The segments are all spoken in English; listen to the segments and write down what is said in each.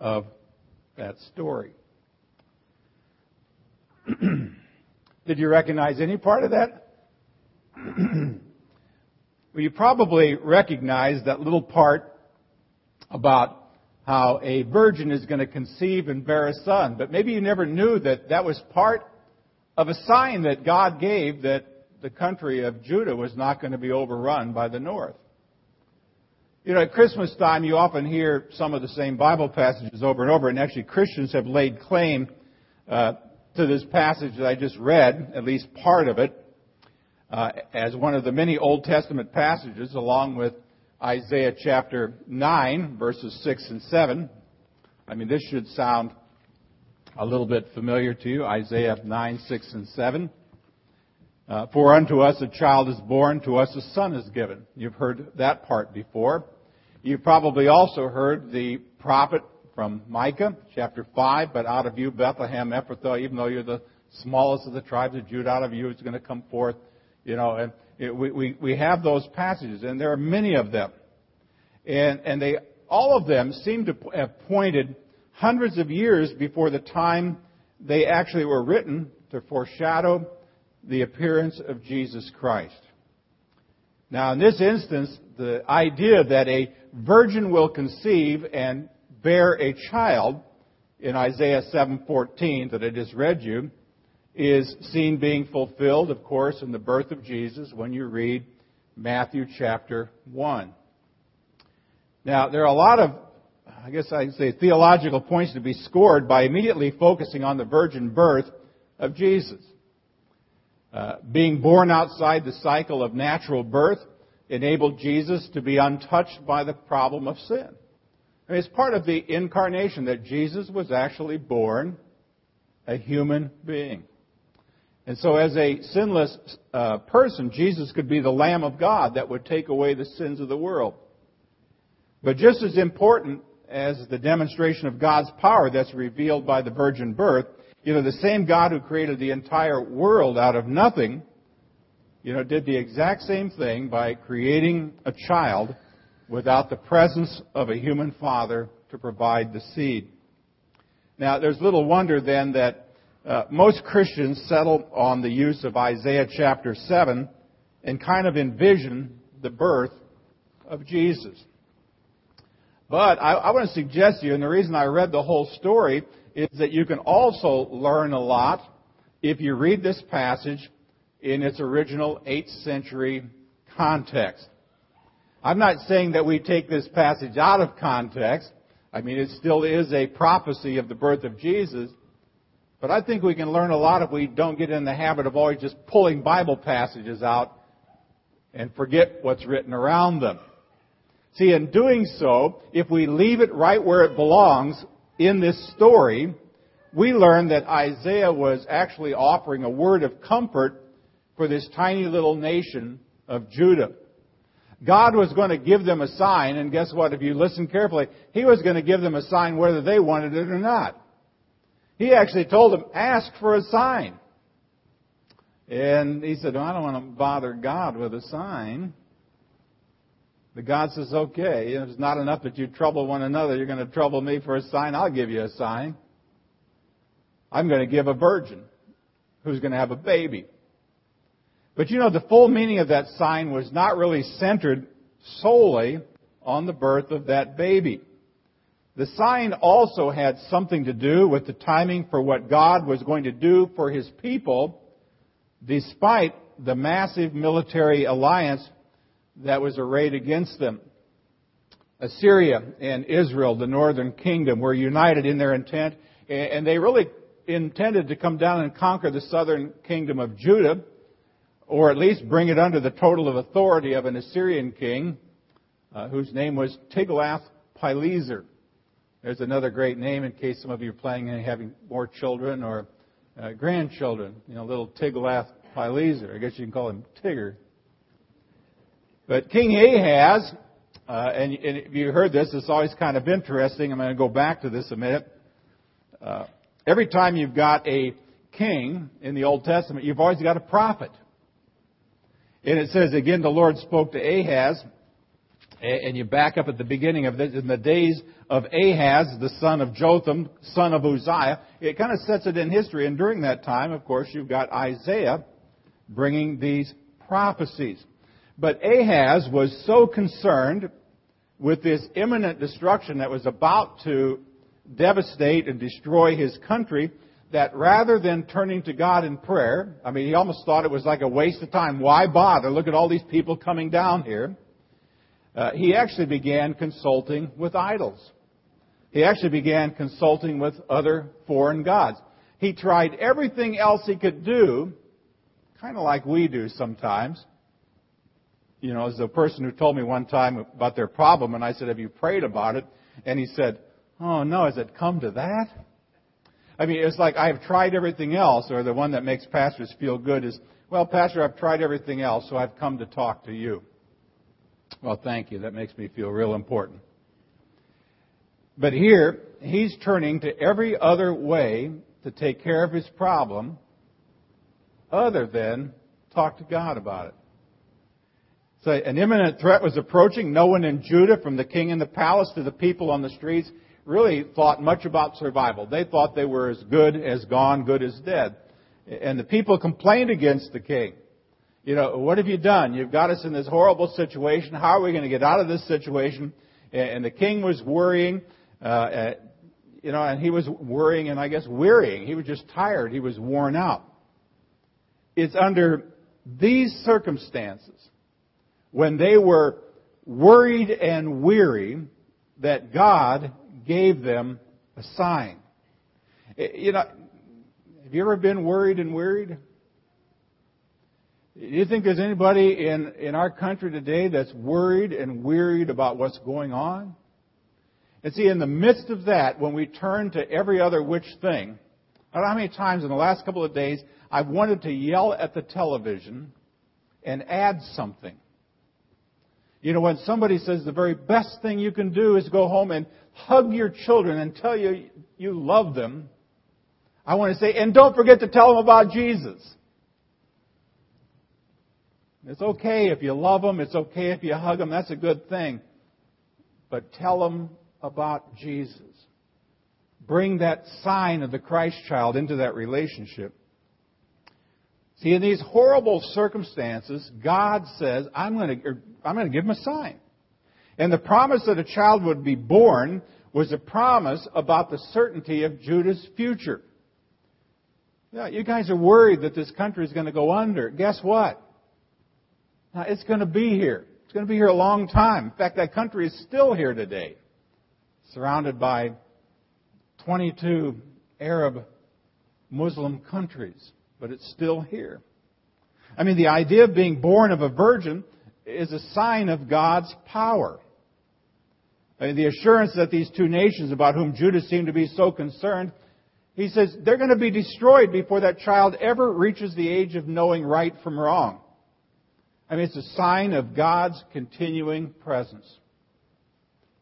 of that story. Did you recognize any part of that? well, you probably recognize that little part about how a virgin is going to conceive and bear a son. But maybe you never knew that that was part of a sign that God gave that the country of Judah was not going to be overrun by the north. You know, at Christmas time, you often hear some of the same Bible passages over and over, and actually Christians have laid claim uh, to this passage that I just read, at least part of it, uh, as one of the many Old Testament passages, along with Isaiah chapter 9, verses 6 and 7. I mean, this should sound a little bit familiar to you. Isaiah 9, 6 and 7. Uh, For unto us a child is born, to us a son is given. You've heard that part before. You've probably also heard the prophet from Micah, chapter 5, but out of you, Bethlehem, Ephrathah, even though you're the smallest of the tribes of Judah, out of you is going to come forth, you know, and it, we, we, we have those passages, and there are many of them. And, and they, all of them seem to have pointed hundreds of years before the time they actually were written to foreshadow the appearance of Jesus Christ. Now, in this instance, the idea that a virgin will conceive and bear a child in Isaiah 7:14 that I just read you is seen being fulfilled, of course, in the birth of Jesus when you read Matthew chapter 1. Now, there are a lot of, I guess I'd say, theological points to be scored by immediately focusing on the virgin birth of Jesus. Uh, being born outside the cycle of natural birth enabled Jesus to be untouched by the problem of sin. I mean, it's part of the incarnation that Jesus was actually born a human being. And so, as a sinless uh, person, Jesus could be the Lamb of God that would take away the sins of the world. But just as important as the demonstration of God's power that's revealed by the virgin birth, you know, the same God who created the entire world out of nothing, you know, did the exact same thing by creating a child without the presence of a human father to provide the seed. Now, there's little wonder then that uh, most Christians settle on the use of Isaiah chapter 7 and kind of envision the birth of Jesus. But I, I want to suggest to you, and the reason I read the whole story is that you can also learn a lot if you read this passage in its original 8th century context. I'm not saying that we take this passage out of context. I mean, it still is a prophecy of the birth of Jesus. But I think we can learn a lot if we don't get in the habit of always just pulling Bible passages out and forget what's written around them. See, in doing so, if we leave it right where it belongs in this story, we learn that Isaiah was actually offering a word of comfort for this tiny little nation of Judah. God was going to give them a sign, and guess what? If you listen carefully, He was going to give them a sign whether they wanted it or not. He actually told them, ask for a sign. And he said, well, I don't want to bother God with a sign. But God says, okay, it's not enough that you trouble one another. You're going to trouble me for a sign. I'll give you a sign. I'm going to give a virgin who's going to have a baby. But you know, the full meaning of that sign was not really centered solely on the birth of that baby. The sign also had something to do with the timing for what God was going to do for his people, despite the massive military alliance that was arrayed against them. Assyria and Israel, the northern kingdom, were united in their intent, and they really intended to come down and conquer the southern kingdom of Judah, or at least bring it under the total of authority of an Assyrian king, uh, whose name was Tiglath-Pileser. There's another great name in case some of you are planning on having more children or uh, grandchildren. You know, little Tiglath-Pileser. I guess you can call him Tigger. But King Ahaz, uh, and, and, if you heard this, it's always kind of interesting. I'm going to go back to this a minute. Uh, every time you've got a king in the Old Testament, you've always got a prophet. And it says, again, the Lord spoke to Ahaz and you back up at the beginning of this, in the days of Ahaz, the son of Jotham, son of Uzziah, it kind of sets it in history. And during that time, of course, you've got Isaiah bringing these prophecies. But Ahaz was so concerned with this imminent destruction that was about to devastate and destroy his country that rather than turning to God in prayer, I mean, he almost thought it was like a waste of time. Why bother? Look at all these people coming down here. Uh, he actually began consulting with idols. He actually began consulting with other foreign gods. He tried everything else he could do, kind of like we do sometimes. You know, as a person who told me one time about their problem, and I said, Have you prayed about it? And he said, Oh no, has it come to that? I mean, it's like I've tried everything else, or the one that makes pastors feel good is, Well, Pastor, I've tried everything else, so I've come to talk to you. Well, thank you. That makes me feel real important. But here, he's turning to every other way to take care of his problem other than talk to God about it. So an imminent threat was approaching. No one in Judah, from the king in the palace to the people on the streets, really thought much about survival. They thought they were as good as gone, good as dead. And the people complained against the king you know, what have you done? You've got us in this horrible situation. How are we going to get out of this situation? And the king was worrying, uh, you know, and he was worrying and I guess wearying. He was just tired. He was worn out. It's under these circumstances, when they were worried and weary, that God gave them a sign. Eh, you know, have you ever been worried and wearied? Do you think there's anybody in, in our country today that's worried and wearied about what's going on? And see, in the midst of that, when we turn to every other which thing, I don't know how many times in the last couple of days I've wanted to yell at the television and add something. You know, when somebody says the very best thing you can do is go home and hug your children and tell you you love them, I want to say, and don't forget to tell them about Jesus. It's okay if you love them. It's okay if you hug them. That's a good thing. But tell them about Jesus. Bring that sign of the Christ child into that relationship. See, in these horrible circumstances, God says, I'm going to, er, I'm going to give him a sign. And the promise that a child would be born was a promise about the certainty of Judah's future. Yeah, you guys are worried that this country is going to go under. Guess what? Now, it's going to be here. It's going to be here a long time. In fact, that country is still here today, surrounded by 22 Arab Muslim countries, but it's still here. I mean, the idea of being born of a virgin is a sign of God's power. I mean, the assurance that these two nations about whom Judah seemed to be so concerned, he says they're going to be destroyed before that child ever reaches the age of knowing right from wrong. I mean, it's a sign of God's continuing presence.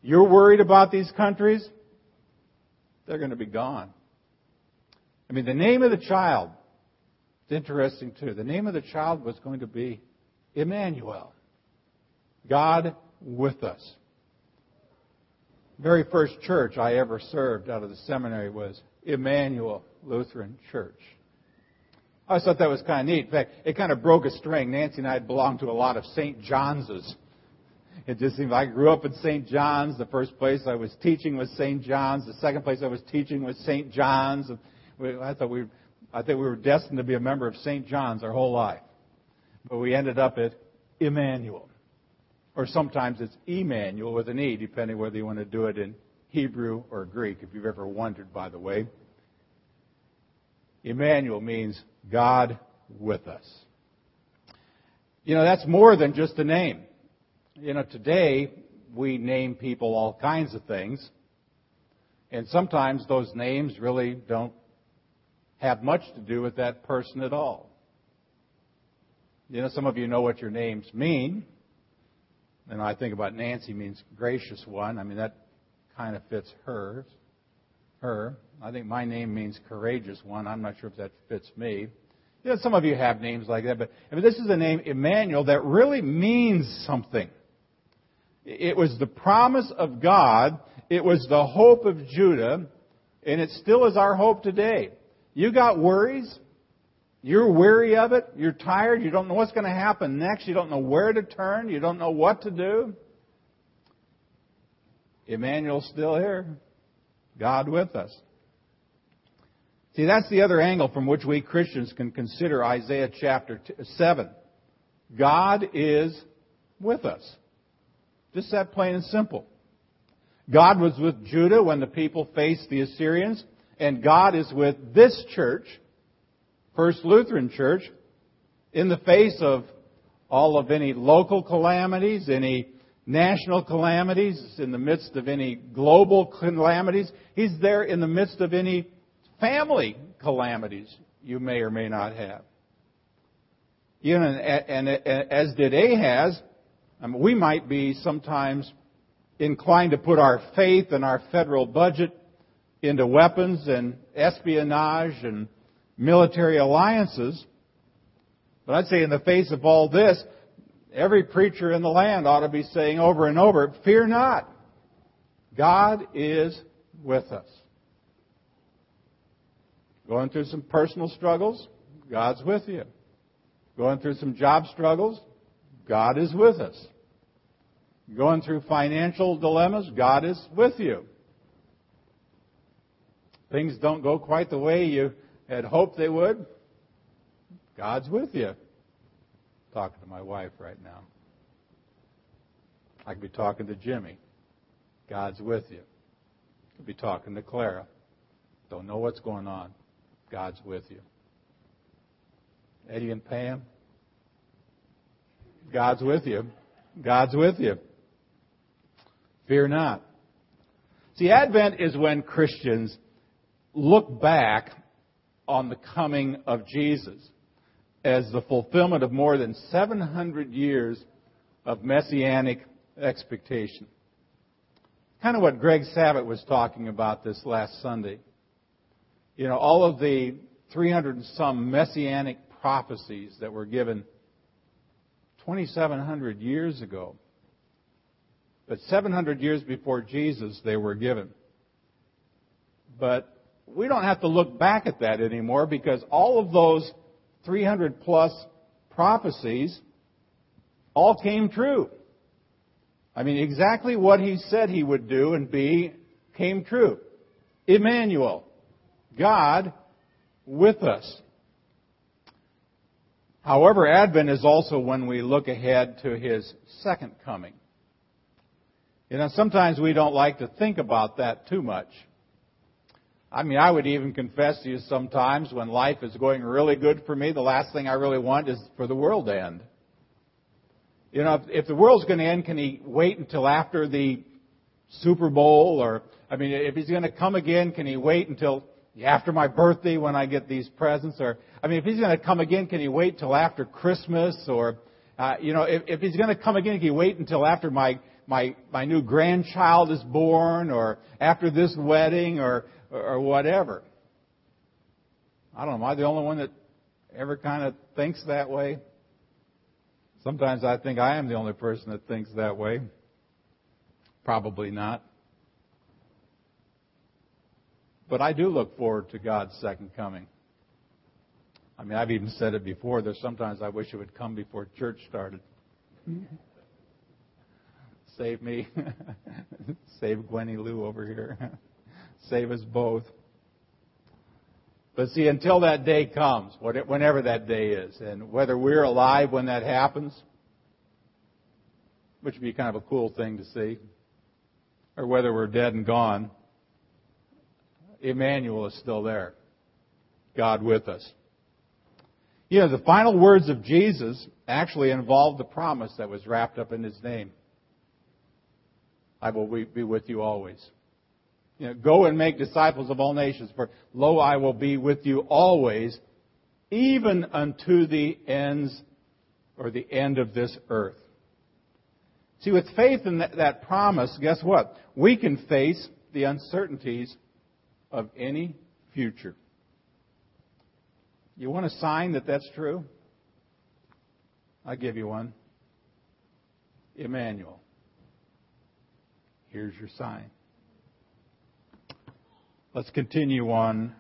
You're worried about these countries? They're going to be gone. I mean, the name of the child, interesting too. The name of the child was going to be Emmanuel. God with us. Very first church I ever served out of the seminary was Emmanuel Lutheran Church. I thought that was kind of neat. In fact, it kind of broke a string. Nancy and I belonged to a lot of St. John's. It just seemed like I grew up in St. John's. The first place I was teaching was St. John's. The second place I was teaching was St. John's. I thought we, I think we were destined to be a member of St. John's our whole life. But we ended up at Emmanuel. Or sometimes it's Emmanuel with an E, depending whether you want to do it in Hebrew or Greek, if you've ever wondered, by the way. Emmanuel means God with us. You know, that's more than just a name. You know, today we name people all kinds of things, and sometimes those names really don't have much to do with that person at all. You know, some of you know what your names mean. And I think about Nancy means gracious one. I mean, that kind of fits hers her. I think my name means courageous one. I'm not sure if that fits me. You know, some of you have names like that, but I mean, this is a name, Emmanuel, that really means something. It was the promise of God. It was the hope of Judah. And it still is our hope today. You got worries? You're weary of it? You're tired? You don't know what's going to happen next? You don't know where to turn? You don't know what to do? Emmanuel's still here. God with us. See, that's the other angle from which we Christians can consider Isaiah chapter 7. God is with us. Just that plain and simple. God was with Judah when the people faced the Assyrians, and God is with this church, First Lutheran Church, in the face of all of any local calamities, any national calamities, in the midst of any global calamities. He's there in the midst of any family calamities you may or may not have. You know, and, as did Ahaz, I mean, we might be sometimes inclined to put our faith and our federal budget into weapons and espionage and military alliances. But I'd say in the face of all this, every preacher in the land ought to be saying over and over, fear not. God is with us. Going through some personal struggles, God's with you. Going through some job struggles, God is with us. Going through financial dilemmas, God is with you. Things don't go quite the way you had hoped they would, God's with you. talking to my wife right now. I could be talking to Jimmy. God's with you. I could be talking to Clara. Don't know what's going on. God's with you. Eddie and Pam, God's with you. God's with you. Fear not. See, Advent is when Christians look back on the coming of Jesus as the fulfillment of more than 700 years of messianic expectation. Kind of what Greg Sabat was talking about this last Sunday. You know, all of the 300 and some messianic prophecies that were given 2,700 years ago. But 700 years before Jesus, they were given. But we don't have to look back at that anymore because all of those 300 plus prophecies all came true. I mean, exactly what he said he would do and be came true. Emmanuel, God with us. However, Advent is also when we look ahead to His second coming. You know, sometimes we don't like to think about that too much. I mean, I would even confess to you sometimes when life is going really good for me, the last thing I really want is for the world to end. You know, if, if the world's going to end, can he wait until after the Super Bowl? Or, I mean, if he's going to come again, can he wait until after my birthday when I get these presents? Or, I mean, if he's going to come again, can he wait till after Christmas? Or, uh, you know, if, if he's going to come again, can he wait until after my, my, my new grandchild is born? Or after this wedding? Or, or, or whatever? I don't know. Am I the only one that ever kind of thinks that way? Sometimes I think I am the only person that thinks that way. Probably not. But I do look forward to God's second coming. I mean, I've even said it before. There's sometimes I wish it would come before church started. Save me. Save Gwenny Lou over here. Save us both. But see, until that day comes, whenever that day is, and whether we're alive when that happens, which would be kind of a cool thing to see, or whether we're dead and gone, Emmanuel is still there. God with us. You know, the final words of Jesus actually involved the promise that was wrapped up in his name. I will be with you always. You know, go and make disciples of all nations, for lo, I will be with you always, even unto the ends or the end of this earth. See, with faith in that, that promise, guess what? We can face the uncertainties of any future. You want a sign that that's true? I'll give you one. Emmanuel. Here's your sign. Let's continue on